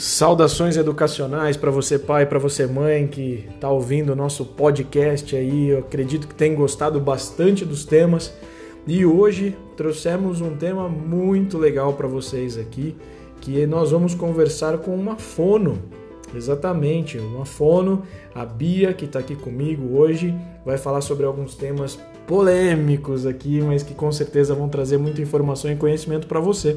Saudações educacionais para você pai, para você mãe que está ouvindo o nosso podcast aí. Eu acredito que tem gostado bastante dos temas e hoje trouxemos um tema muito legal para vocês aqui, que nós vamos conversar com uma fono. Exatamente, uma fono, a Bia que está aqui comigo hoje, vai falar sobre alguns temas polêmicos aqui, mas que com certeza vão trazer muita informação e conhecimento para você.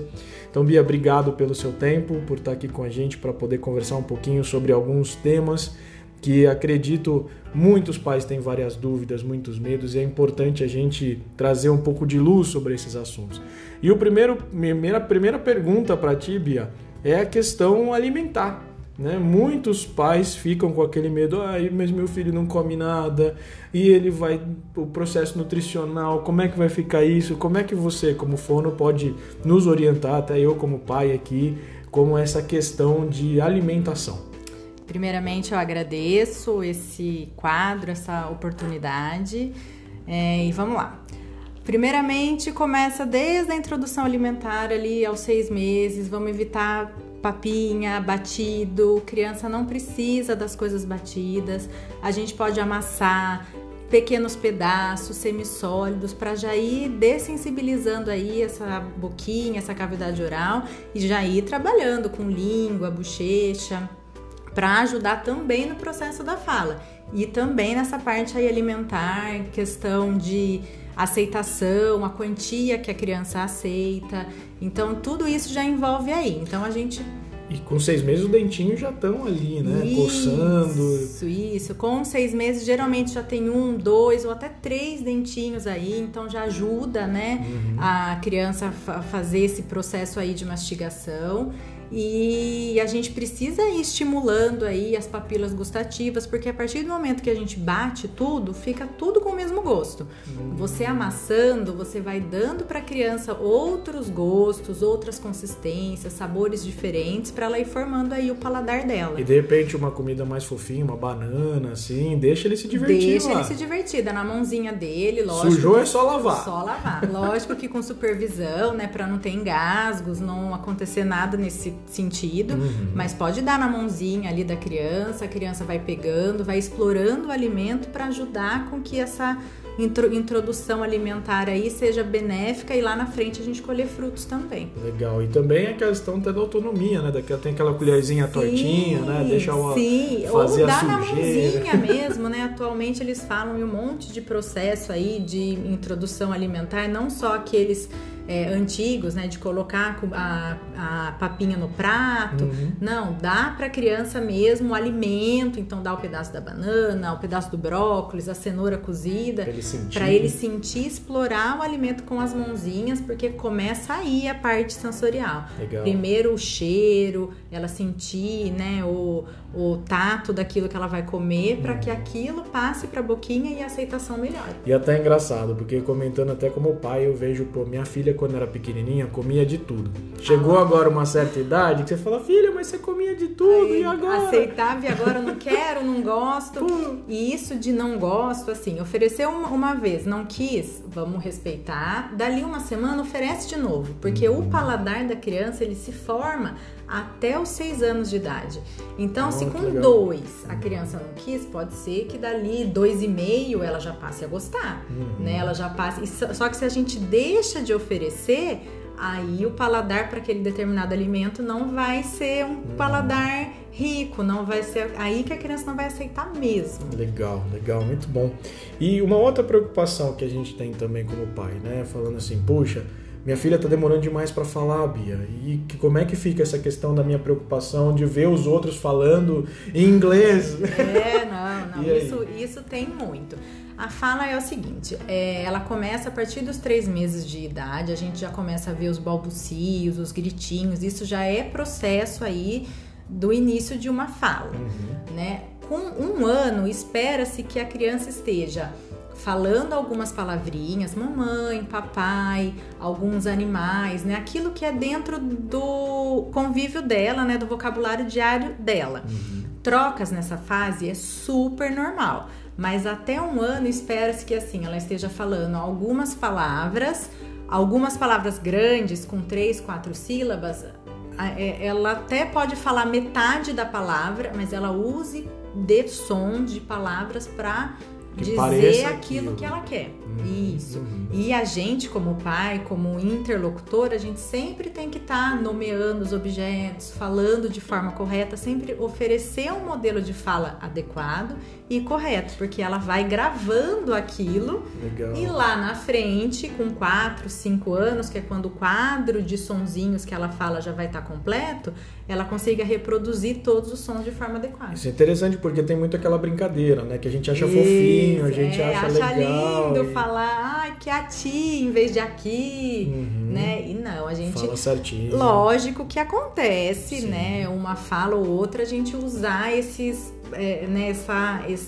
Então, Bia, obrigado pelo seu tempo, por estar aqui com a gente para poder conversar um pouquinho sobre alguns temas que acredito muitos pais têm várias dúvidas, muitos medos e é importante a gente trazer um pouco de luz sobre esses assuntos. E o primeiro, primeira, primeira pergunta para ti, Bia, é a questão alimentar. Né? Muitos pais ficam com aquele medo, ah, mas meu filho não come nada, e ele vai, o processo nutricional, como é que vai ficar isso? Como é que você, como fono, pode nos orientar, até eu como pai aqui, como essa questão de alimentação? Primeiramente, eu agradeço esse quadro, essa oportunidade, é, e vamos lá. Primeiramente, começa desde a introdução alimentar ali aos seis meses, vamos evitar papinha, batido. Criança não precisa das coisas batidas. A gente pode amassar pequenos pedaços semissólidos para já ir dessensibilizando aí essa boquinha, essa cavidade oral e já ir trabalhando com língua, bochecha para ajudar também no processo da fala e também nessa parte aí alimentar, questão de aceitação, a quantia que a criança aceita. Então, tudo isso já envolve aí. Então, a gente e com seis meses os dentinhos já estão ali, né? Isso, Coçando. Isso, isso. Com seis meses geralmente já tem um, dois ou até três dentinhos aí, então já ajuda, né? Uhum. A criança a fazer esse processo aí de mastigação. E a gente precisa ir estimulando aí as papilas gustativas, porque a partir do momento que a gente bate tudo, fica tudo com o mesmo gosto. Você amassando, você vai dando para a criança outros gostos, outras consistências, sabores diferentes para ela ir formando aí o paladar dela. E de repente uma comida mais fofinha, uma banana assim, deixa ele se divertir. Deixa lá. ele se divertir, dá na mãozinha dele, lógico. Sujou é só lavar. Só lavar. lógico que com supervisão, né, para não ter engasgos, não acontecer nada nesse sentido, uhum. mas pode dar na mãozinha ali da criança, a criança vai pegando, vai explorando o alimento para ajudar com que essa introdução alimentar aí seja benéfica e lá na frente a gente colher frutos também. Legal. E também a questão até da autonomia, né? Daquela tem aquela colherzinha sim, tortinha, né? Deixa uma sim. fazer Ou dá a na mãozinha mesmo, né? Atualmente eles falam em um monte de processo aí de introdução alimentar, não só aqueles é, antigos, né, de colocar a, a papinha no prato. Uhum. Não, dá para a criança mesmo o alimento, então dá o pedaço da banana, o pedaço do brócolis, a cenoura cozida, para ele, ele sentir explorar o alimento com as mãozinhas, porque começa aí a parte sensorial. Legal. Primeiro o cheiro, ela sentir, né, o, o tato daquilo que ela vai comer, para que aquilo passe para a boquinha e a aceitação melhore. E até é engraçado, porque comentando até como pai, eu vejo, pô, minha filha quando era pequenininha comia de tudo. Chegou ah. agora uma certa idade que você fala, filha, mas você comia de tudo Aí, e agora? Aceitava e agora não quero, não gosto. Pô. E isso de não gosto, assim, ofereceu uma, uma, vez, não quis, vamos respeitar. Dali uma semana oferece de novo, porque uhum. o paladar da criança ele se forma até os seis anos de idade. Então, oh, se com dois a criança não quis, pode ser que dali dois e meio ela já passe a gostar, uhum. né? Ela já passe. Só que se a gente deixa de oferecer, aí o paladar para aquele determinado alimento não vai ser um uhum. paladar rico, não vai ser aí que a criança não vai aceitar mesmo. Legal, legal, muito bom. E uma outra preocupação que a gente tem também como pai, né? Falando assim, puxa minha filha está demorando demais para falar, Bia. E que, como é que fica essa questão da minha preocupação de ver os outros falando em inglês? É, não, não. isso, isso tem muito. A fala é o seguinte: é, ela começa a partir dos três meses de idade, a gente já começa a ver os balbucios, os gritinhos, isso já é processo aí do início de uma fala, uhum. né? Com um ano, espera-se que a criança esteja falando algumas palavrinhas, mamãe, papai, alguns animais, né? Aquilo que é dentro do convívio dela, né? Do vocabulário diário dela. Uhum. Trocas nessa fase é super normal, mas até um ano espera-se que assim ela esteja falando algumas palavras, algumas palavras grandes com três, quatro sílabas é, ela até pode falar metade da palavra, mas ela use de som de palavras para dizer aquilo, aquilo, que ela quer. Uhum, Isso. Uhum. E a gente, como pai, como interlocutor, a gente sempre tem que estar tá nomeando os objetos, falando de forma correta, sempre oferecer um modelo de fala adequado e correto, porque ela vai gravando aquilo Legal. e lá na frente, com 4, 5 anos, que é quando o quadro de sonzinhos que ela fala já vai estar tá completo, ela consiga reproduzir todos os sons de forma adequada. Isso é interessante porque tem muito aquela brincadeira, né? Que a gente acha Isso, fofinho, a gente é, acha, acha legal. lindo e... falar, ai, que é ti em vez de aqui, uhum. né? E não, a gente. Fala certinho. Lógico que acontece, Sim. né? Uma fala ou outra a gente usar esses é, nessa, né, essa, esse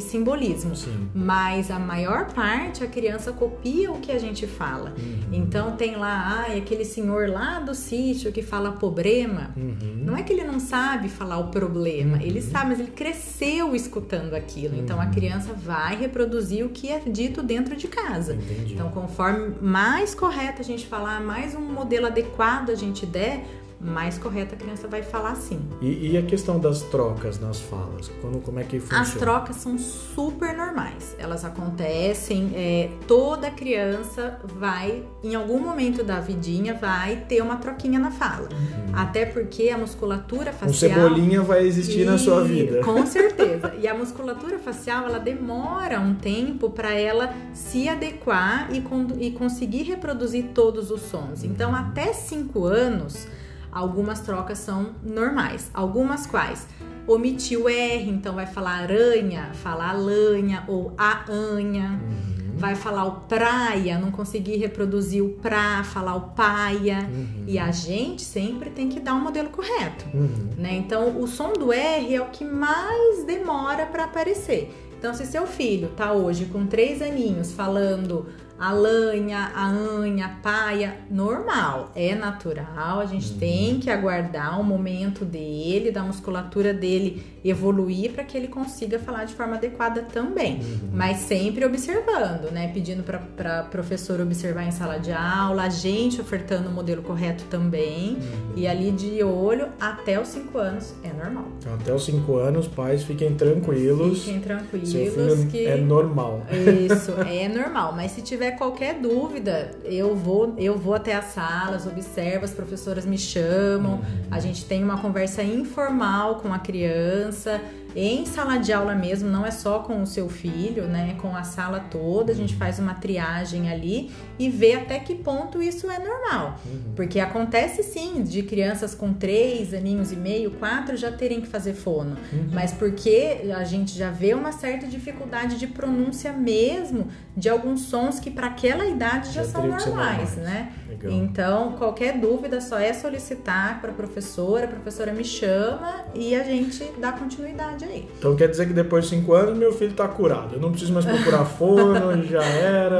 simbolismo. Sim. Mas a maior parte a criança copia o que a gente fala. Uhum. Então tem lá, ai, aquele senhor lá do sítio que fala problema. Uhum. Não é que ele não sabe falar o problema, uhum. ele sabe, mas ele cresceu escutando aquilo. Então a uhum. criança vai reproduzir o que é dito dentro de casa. Entendi. Então, conforme mais correto a gente falar, mais um modelo adequado a gente der, mais correta a criança vai falar sim. E, e, a questão das trocas nas falas? Quando, como é que funciona? As trocas são super normais. Elas acontecem, é, toda criança vai, em algum momento da vidinha, vai ter uma troquinha na fala. Uhum. Até porque a musculatura facial... Um cebolinha vai existir e, na sua vida. Com certeza. e a musculatura facial, ela demora um tempo para ela se adequar e, e conseguir reproduzir todos os sons. Então, até 5 anos Algumas trocas são normais. Algumas quais? Omitiu o R, então vai falar aranha, falar lanha ou a anha. Uhum. Vai falar o praia, não conseguir reproduzir o pra, falar o paia. Uhum. E a gente sempre tem que dar um modelo correto. Uhum. Né? Então, o som do R é o que mais demora para aparecer. Então, se seu filho tá hoje com três aninhos falando a lanha, a anha, a paia, normal, é natural, a gente uhum. tem que aguardar o momento dele, da musculatura dele evoluir para que ele consiga falar de forma adequada também, uhum. mas sempre observando, né? Pedindo para professor observar em sala de aula, a gente ofertando o modelo correto também, uhum. e ali de olho até os 5 anos é normal. Até os 5 anos, pais fiquem tranquilos. Fiquem tranquilos que é normal. Isso, é normal, mas se tiver tiver qualquer dúvida, eu vou, eu vou até as salas, observo, as professoras me chamam, uhum. a gente tem uma conversa informal com a criança em sala de aula mesmo, não é só com o seu filho, né? Com a sala toda, a gente faz uma triagem ali e vê até que ponto isso é normal. Uhum. Porque acontece sim de crianças com três aninhos e meio, quatro já terem que fazer fono. Uhum. Mas porque a gente já vê uma certa dificuldade de pronúncia mesmo de alguns sons que para aquela idade já, já são normais, né? Legal. Então, qualquer dúvida só é solicitar para a professora, a professora me chama e a gente dá continuidade aí. Então quer dizer que depois de cinco anos meu filho está curado. Eu não preciso mais procurar fono, já era.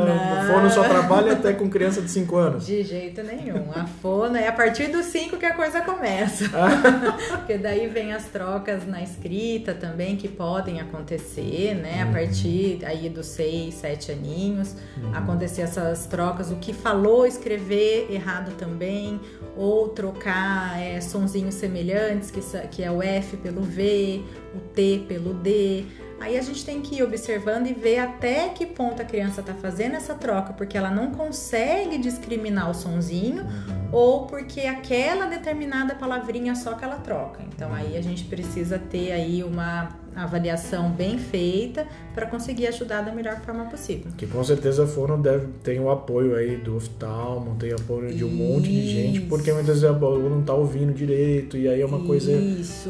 Fono só trabalha até com criança de cinco anos. De jeito nenhum. A fono é a partir dos cinco que a coisa começa. Ah. Porque daí vem as trocas na escrita também que podem acontecer, né? A uhum. partir aí dos seis, sete aninhos, uhum. acontecer essas trocas, o que falou, escrever errado também, ou trocar é, sonzinhos semelhantes, que, que é o F pelo V, o T pelo D. Aí a gente tem que ir observando e ver até que ponto a criança está fazendo essa troca, porque ela não consegue discriminar o sonzinho uhum. ou porque aquela determinada palavrinha só que ela troca. Então aí a gente precisa ter aí uma avaliação bem feita para conseguir ajudar da melhor forma possível. Que com certeza foram deve tem o apoio aí do oftalmo, tem apoio de um Isso. monte de gente, porque muitas vezes o aluno não está ouvindo direito e aí é uma Isso. coisa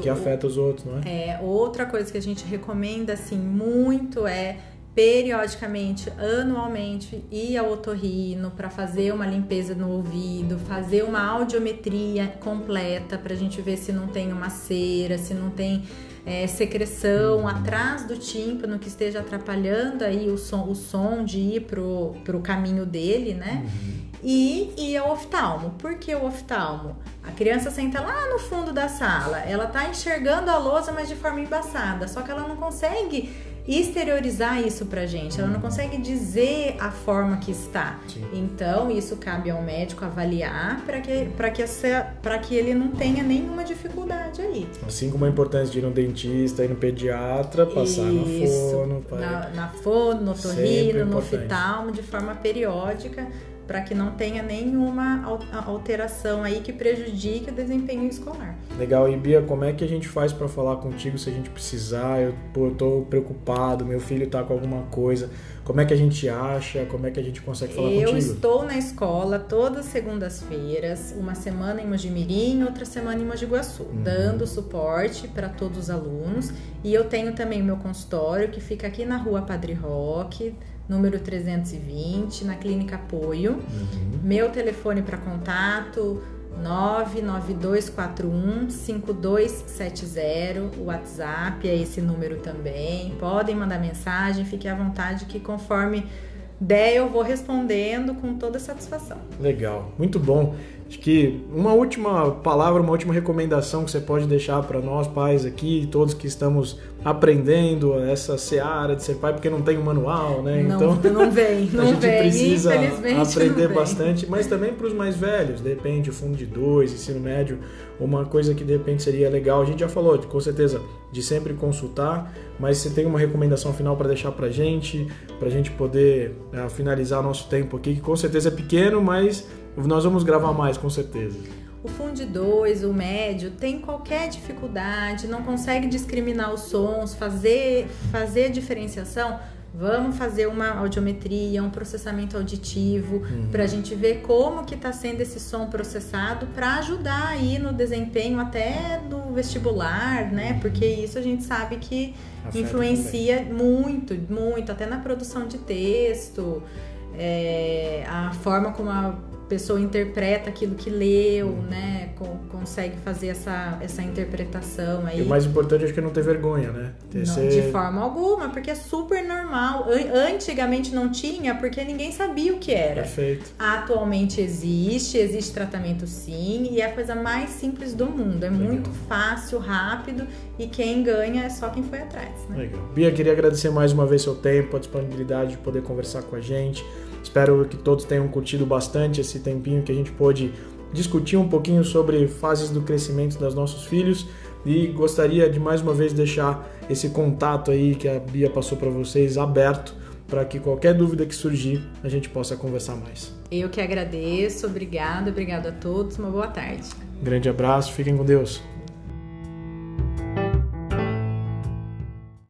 que afeta os outros, não é? É, outra coisa que a gente recomenda assim muito é periodicamente, anualmente, ir ao otorrino para fazer uma limpeza no ouvido, fazer uma audiometria completa para a gente ver se não tem uma cera, se não tem é, secreção atrás do tímpano que esteja atrapalhando aí o som, o som de ir pro, pro caminho dele, né? Uhum. E, e o oftalmo. Por que o oftalmo? A criança senta lá no fundo da sala, ela tá enxergando a lousa, mas de forma embaçada, só que ela não consegue exteriorizar isso pra gente, ela não consegue dizer a forma que está. Sim. Então, isso cabe ao médico avaliar para que, pra que, essa- que ele não tenha nenhuma dificuldade. Assim como a importância de ir no dentista, ir no pediatra, passar na Isso, fono, para... na, na fono, no torrino, no oftalmo, de forma periódica, para que não tenha nenhuma al- alteração aí que prejudique o desempenho escolar. Legal, e Bia, como é que a gente faz pra falar contigo se a gente precisar? Eu, pô, eu tô preocupado, meu filho tá com alguma coisa. Como é que a gente acha? Como é que a gente consegue falar Eu contigo? estou na escola todas as segundas-feiras, uma semana em Mojimirim, outra semana em Mogi Guaçu, Uhum. dando suporte para todos os alunos. E eu tenho também o meu consultório, que fica aqui na rua Padre Roque, número 320, na Clínica Apoio. Uhum. Meu telefone para contato 99241 5270. O WhatsApp é esse número também. Podem mandar mensagem, fique à vontade que conforme der eu vou respondendo com toda satisfação. Legal, muito bom. Acho que uma última palavra, uma última recomendação que você pode deixar para nós pais aqui, todos que estamos aprendendo essa seara de ser pai, porque não tem um manual, né? Não, então não vem, a não gente vem. precisa aprender bastante, mas também para os mais velhos, de repente, o fundo de dois, ensino médio, uma coisa que de repente seria legal. A gente já falou, com certeza, de sempre consultar, mas você tem uma recomendação final para deixar para gente, para a gente poder ah, finalizar nosso tempo aqui, que com certeza é pequeno, mas nós vamos gravar mais, com certeza. O Fundo 2, o médio, tem qualquer dificuldade, não consegue discriminar os sons, fazer, fazer a diferenciação. Vamos fazer uma audiometria, um processamento auditivo, para a gente ver como que está sendo esse som processado, para ajudar aí no desempenho até do vestibular, né? Porque isso a gente sabe que Afeta influencia muito, muito, até na produção de texto, é, a forma como a pessoa interpreta aquilo que leu, né? Con- consegue fazer essa, essa interpretação aí. E o mais importante acho que é não ter vergonha, né? Ter Não, ser- De forma alguma, porque é super normal. An- Antigamente não tinha, porque ninguém sabia o que era. Perfeito. Atualmente existe, existe tratamento sim, e é a coisa mais simples do mundo. É Legal. muito fácil, rápido, e quem ganha é só quem foi atrás, né? Legal. Bia, queria agradecer mais uma vez seu tempo, a disponibilidade de poder conversar com a gente. Espero que todos tenham curtido bastante esse tempinho que a gente pôde discutir um pouquinho sobre fases do crescimento dos nossos filhos e gostaria de mais uma vez deixar esse contato aí que a Bia passou para vocês aberto para que qualquer dúvida que surgir a gente possa conversar mais. Eu que agradeço, obrigada, obrigado a todos, uma boa tarde. Grande abraço, fiquem com Deus.